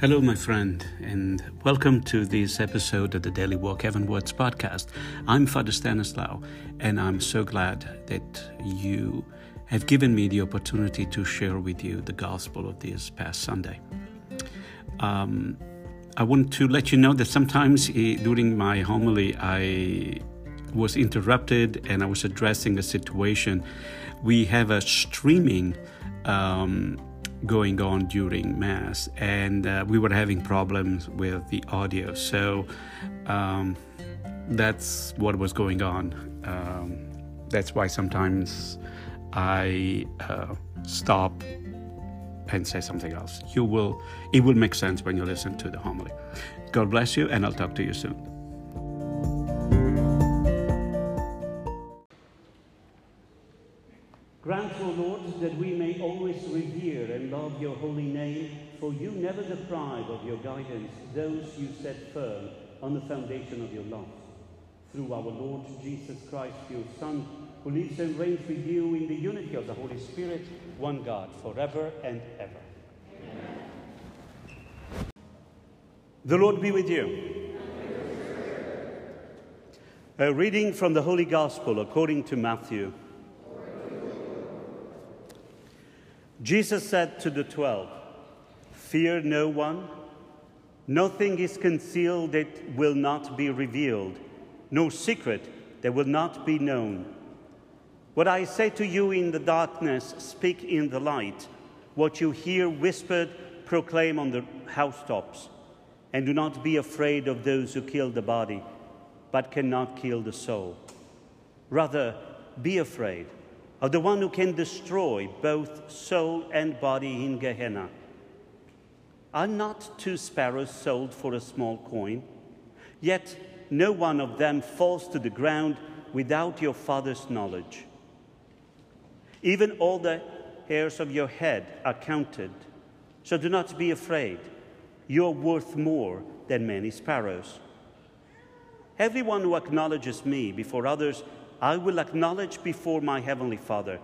Hello, my friend, and welcome to this episode of the Daily Walk Heavenwards podcast. I'm Father Stanislaw, and I'm so glad that you have given me the opportunity to share with you the gospel of this past Sunday. Um, I want to let you know that sometimes during my homily, I was interrupted and I was addressing a situation. We have a streaming. Um, going on during mass and uh, we were having problems with the audio. So um, that's what was going on. Um, that's why sometimes i uh, stop and say something else. You will it will make sense when you listen to the homily. God bless you and i'll talk to you soon for you never deprive of your guidance those you set firm on the foundation of your love. Through our Lord Jesus Christ, your Son, who lives and reigns with you in the unity of the Holy Spirit, one God, forever and ever. Amen. The Lord be with you. A reading from the Holy Gospel according to Matthew. Jesus said to the twelve, Fear no one. Nothing is concealed that will not be revealed, no secret that will not be known. What I say to you in the darkness, speak in the light. What you hear whispered, proclaim on the housetops. And do not be afraid of those who kill the body, but cannot kill the soul. Rather, be afraid of the one who can destroy both soul and body in Gehenna. Are not two sparrows sold for a small coin? Yet no one of them falls to the ground without your Father's knowledge. Even all the hairs of your head are counted, so do not be afraid. You are worth more than many sparrows. Everyone who acknowledges me before others I will acknowledge before my heavenly Father.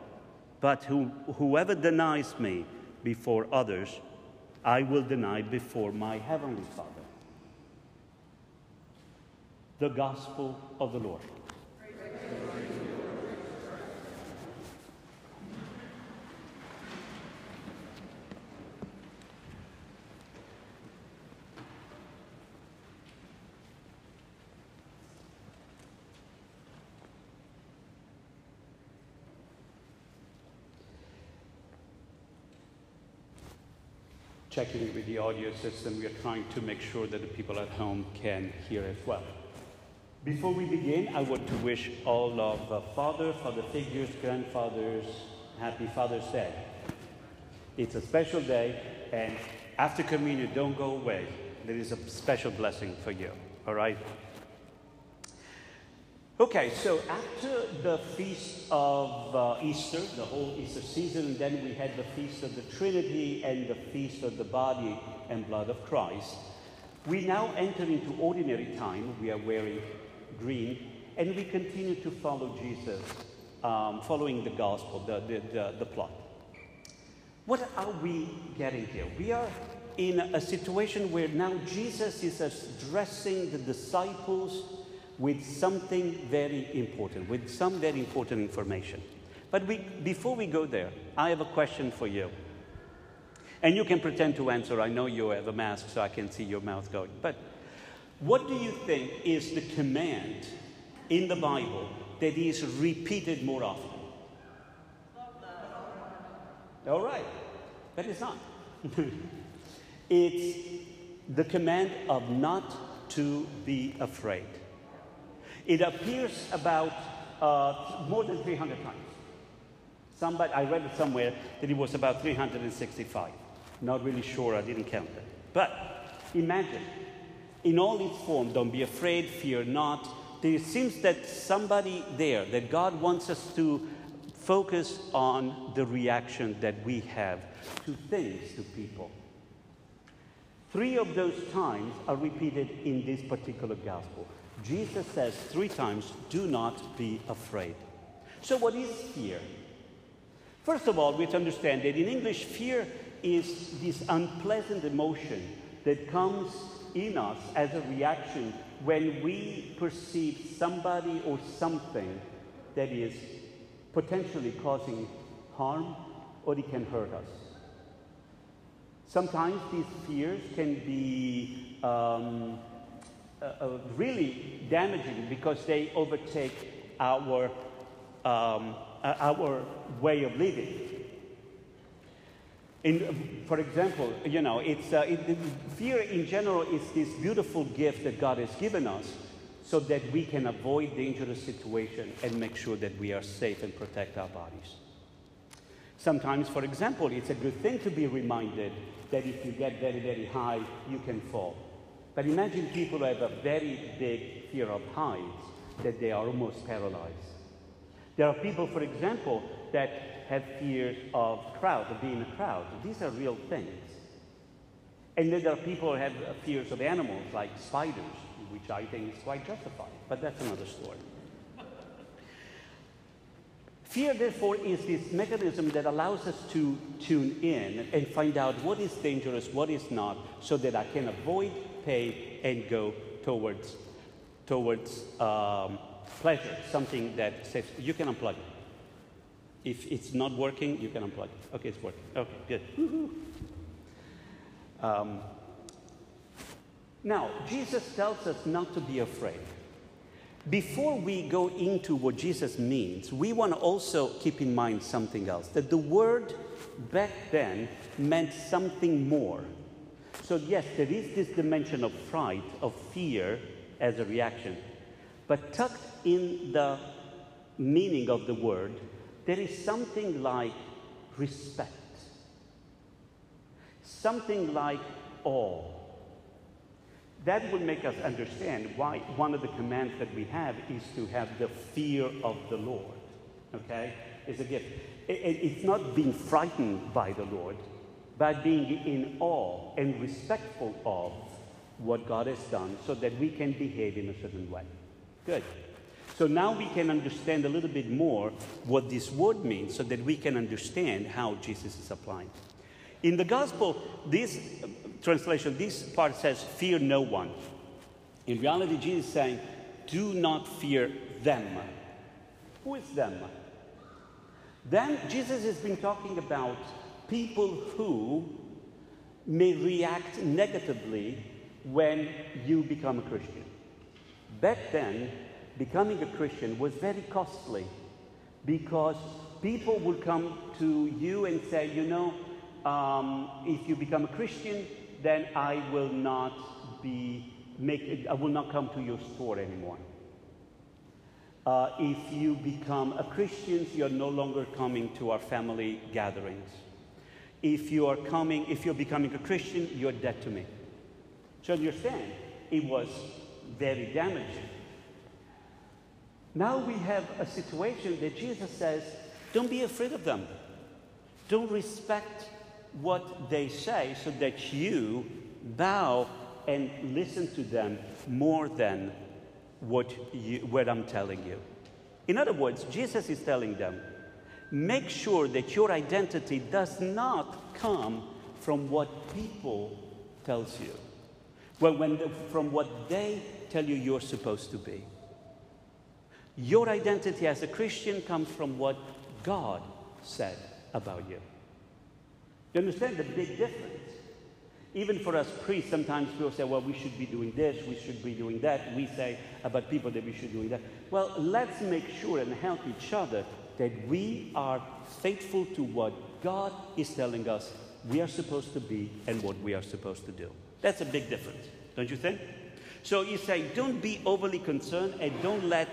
But who, whoever denies me before others, I will deny before my heavenly Father. The Gospel of the Lord. Checking with the audio system. We are trying to make sure that the people at home can hear as well. Before we begin, I want to wish all of uh, the fathers, father figures, grandfathers, happy Father's Day. It's a special day, and after communion, don't go away. There is a special blessing for you, all right? Okay, so after the feast of uh, Easter, the whole Easter season, then we had the feast of the Trinity and the feast of the body and blood of Christ. We now enter into ordinary time. We are wearing green, and we continue to follow Jesus, um, following the gospel, the, the, the, the plot. What are we getting here? We are in a situation where now Jesus is addressing the disciples with something very important, with some very important information. But we, before we go there, I have a question for you. And you can pretend to answer. I know you have a mask, so I can see your mouth going. But what do you think is the command in the Bible that is repeated more often? All right, but it's not. it's the command of not to be afraid. It appears about uh, more than 300 times. Somebody, I read it somewhere that it was about 365. Not really sure, I didn't count it. But imagine, in all its form, don't be afraid, fear not. There seems that somebody there, that God wants us to focus on the reaction that we have to things, to people. Three of those times are repeated in this particular gospel. Jesus says three times, do not be afraid. So, what is fear? First of all, we have to understand that in English, fear is this unpleasant emotion that comes in us as a reaction when we perceive somebody or something that is potentially causing harm or it can hurt us. Sometimes these fears can be um, uh, uh, really damaging because they overtake our, um, uh, our way of living. In, for example, you know, it's, uh, it, fear in general is this beautiful gift that God has given us so that we can avoid dangerous situations and make sure that we are safe and protect our bodies. Sometimes, for example, it's a good thing to be reminded that if you get very, very high, you can fall. But imagine people who have a very big fear of heights, that they are almost paralyzed. There are people, for example, that have fears of crowd, of being a crowd. These are real things. And then there are people who have fears of animals, like spiders, which I think is quite justified. But that's another story. Fear, therefore, is this mechanism that allows us to tune in and find out what is dangerous, what is not, so that I can avoid pain and go towards, towards um, pleasure, something that says you can unplug it. If it's not working, you can unplug it. Okay, it's working. Okay, good. Um, now, Jesus tells us not to be afraid. Before we go into what Jesus means, we want to also keep in mind something else that the word back then meant something more. So, yes, there is this dimension of fright, of fear as a reaction, but tucked in the meaning of the word, there is something like respect, something like awe that will make us understand why one of the commands that we have is to have the fear of the Lord. Okay? It's a gift. it's not being frightened by the Lord, but being in awe and respectful of what God has done so that we can behave in a certain way. Good. So now we can understand a little bit more what this word means so that we can understand how Jesus is applying. In the gospel, this translation, this part says, Fear no one. In reality, Jesus is saying, Do not fear them. Who is them? Then Jesus has been talking about people who may react negatively when you become a Christian. Back then, becoming a Christian was very costly because people would come to you and say, you know, um, if you become a Christian, then I will not be make I will not come to your store anymore. Uh, if you become a Christian, you're no longer coming to our family gatherings. If you are coming, if you're becoming a Christian, you're dead to me. So understand, it was very damaging. Now we have a situation that Jesus says, don't be afraid of them. Don't respect what they say so that you bow and listen to them more than what, you, what I'm telling you. In other words, Jesus is telling them, make sure that your identity does not come from what people tells you. Well, when the, from what they tell you you're supposed to be. Your identity as a Christian comes from what God said about you. You understand the big difference? Even for us priests, sometimes people say, well, we should be doing this, we should be doing that. We say about people that we should be doing that. Well, let's make sure and help each other that we are faithful to what God is telling us we are supposed to be and what we are supposed to do. That's a big difference, don't you think? So you say, don't be overly concerned and don't let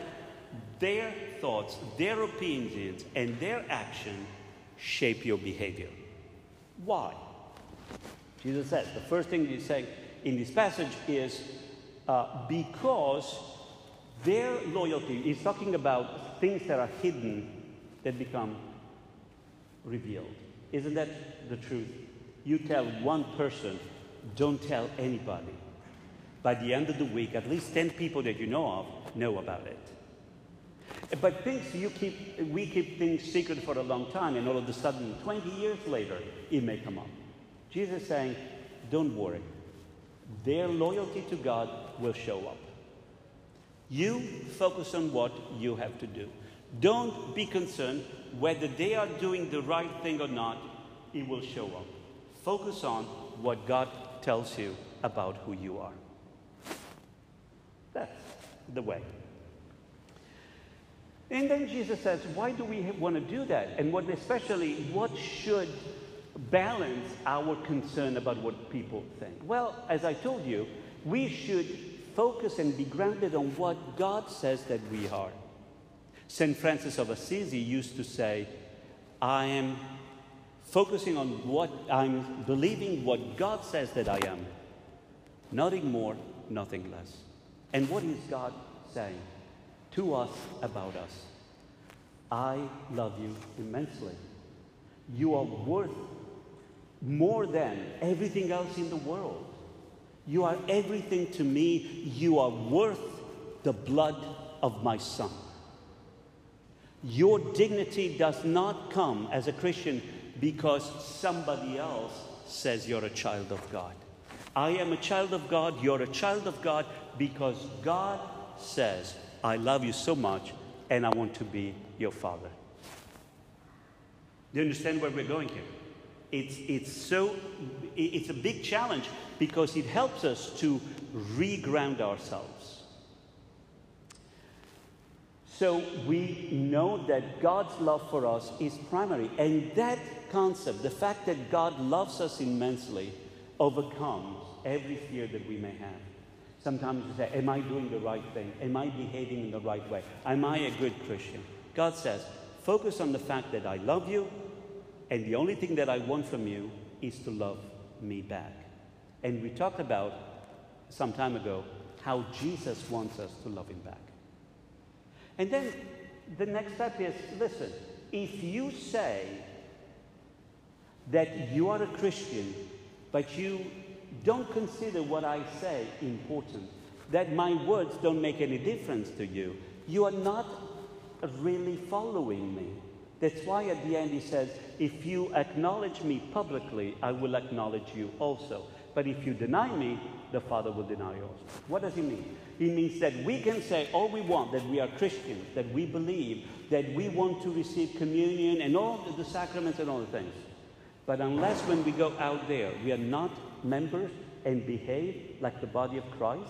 their thoughts, their opinions, and their action shape your behavior. Why? Jesus says, the first thing he's saying in this passage is uh, because their loyalty is talking about things that are hidden that become revealed. Isn't that the truth? You tell one person, don't tell anybody. By the end of the week, at least 10 people that you know of know about it. But things you keep, we keep things secret for a long time, and all of a sudden, 20 years later, it may come up. Jesus is saying, don't worry. their loyalty to God will show up. You focus on what you have to do. Don't be concerned whether they are doing the right thing or not, it will show up. Focus on what God tells you about who you are. That's the way. And then Jesus says, why do we want to do that? And what especially, what should balance our concern about what people think? Well, as I told you, we should focus and be grounded on what God says that we are. St. Francis of Assisi used to say, I am focusing on what I'm believing what God says that I am. Nothing more, nothing less. And what is God saying to us about us? I love you immensely. You are worth more than everything else in the world. You are everything to me. You are worth the blood of my son. Your dignity does not come as a Christian because somebody else says you're a child of God. I am a child of God, you're a child of God because God says, I love you so much and I want to be your father. Do you understand where we're going here? It's, it's so, it's a big challenge because it helps us to reground ourselves. So we know that God's love for us is primary. And that concept, the fact that God loves us immensely, overcomes every fear that we may have. Sometimes we say, Am I doing the right thing? Am I behaving in the right way? Am I a good Christian? God says, Focus on the fact that I love you, and the only thing that I want from you is to love me back. And we talked about some time ago how Jesus wants us to love him back. And then the next step is listen, if you say that you are a Christian, but you don't consider what I say important, that my words don't make any difference to you, you are not really following me. That's why at the end he says, If you acknowledge me publicly, I will acknowledge you also. But if you deny me, the Father will deny you also. What does he mean? He means that we can say all we want, that we are Christians, that we believe, that we want to receive communion and all the, the sacraments and all the things. But unless when we go out there, we are not members and behave like the body of Christ,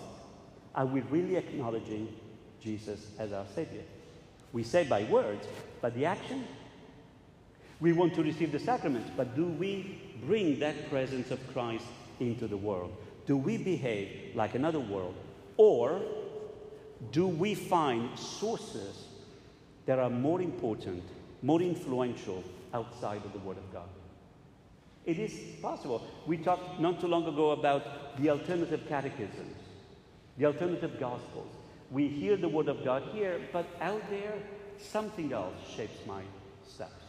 are we really acknowledging Jesus as our Savior? We say by words, but the action? We want to receive the sacraments, but do we bring that presence of Christ into the world? Do we behave like another world? Or do we find sources that are more important, more influential outside of the Word of God? It is possible. We talked not too long ago about the alternative catechisms, the alternative gospels. We hear the Word of God here, but out there, something else shapes my steps.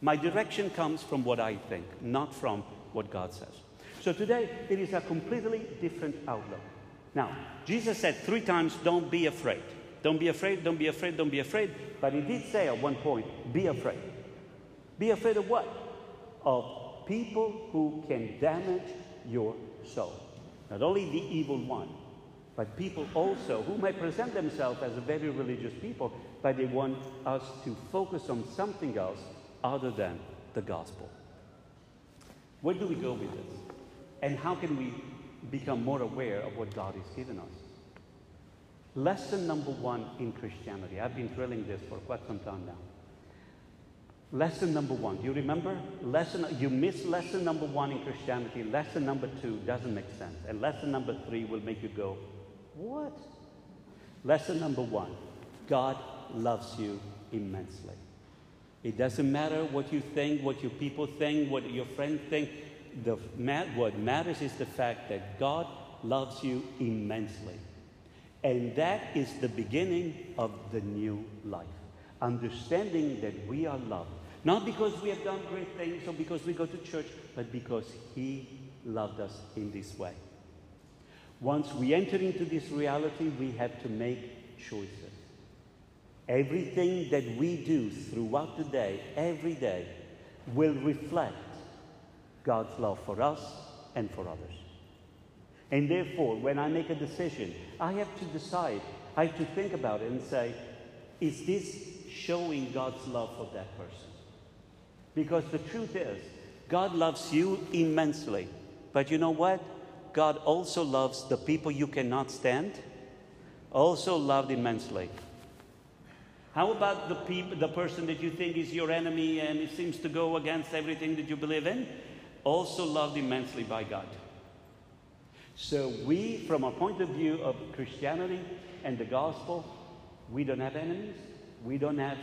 My direction comes from what I think, not from what God says. So today, it is a completely different outlook. Now, Jesus said three times, Don't be afraid. Don't be afraid, don't be afraid, don't be afraid. But he did say at one point, Be afraid. Be afraid of what? Of people who can damage your soul. Not only the evil one, but people also who may present themselves as very religious people, but they want us to focus on something else other than the gospel. Where do we go with this? And how can we become more aware of what God has given us? Lesson number one in Christianity. I've been drilling this for quite some time now. Lesson number one. Do you remember? Lesson you miss lesson number one in Christianity. Lesson number two doesn't make sense. And lesson number three will make you go, What? Lesson number one. God loves you immensely. It doesn't matter what you think, what your people think, what your friends think. The, what matters is the fact that God loves you immensely. And that is the beginning of the new life. Understanding that we are loved. Not because we have done great things or because we go to church, but because He loved us in this way. Once we enter into this reality, we have to make choices. Everything that we do throughout the day, every day, will reflect God's love for us and for others. And therefore, when I make a decision, I have to decide, I have to think about it and say, is this showing God's love for that person? Because the truth is, God loves you immensely. But you know what? God also loves the people you cannot stand, also loved immensely. How about the, people, the person that you think is your enemy and it seems to go against everything that you believe in? Also loved immensely by God. So, we, from a point of view of Christianity and the gospel, we don't have enemies. We don't have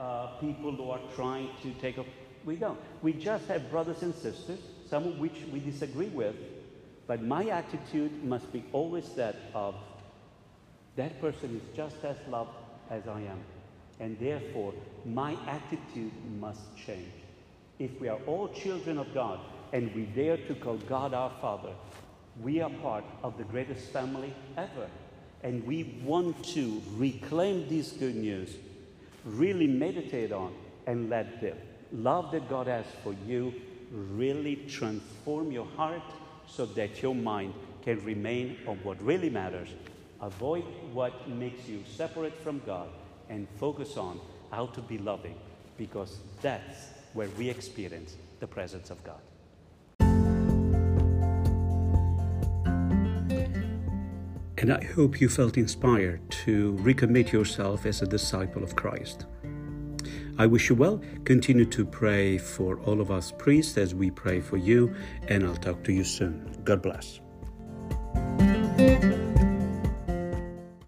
uh, people who are trying to take up. We don't. We just have brothers and sisters, some of which we disagree with. But my attitude must be always that of that person is just as loved as I am. And therefore, my attitude must change. If we are all children of God and we dare to call God our Father, we are part of the greatest family ever. And we want to reclaim this good news, really meditate on, and let the love that God has for you really transform your heart so that your mind can remain on what really matters. Avoid what makes you separate from God and focus on how to be loving because that's where we experience the presence of God. And I hope you felt inspired to recommit yourself as a disciple of Christ. I wish you well. Continue to pray for all of us priests as we pray for you, and I'll talk to you soon. God bless.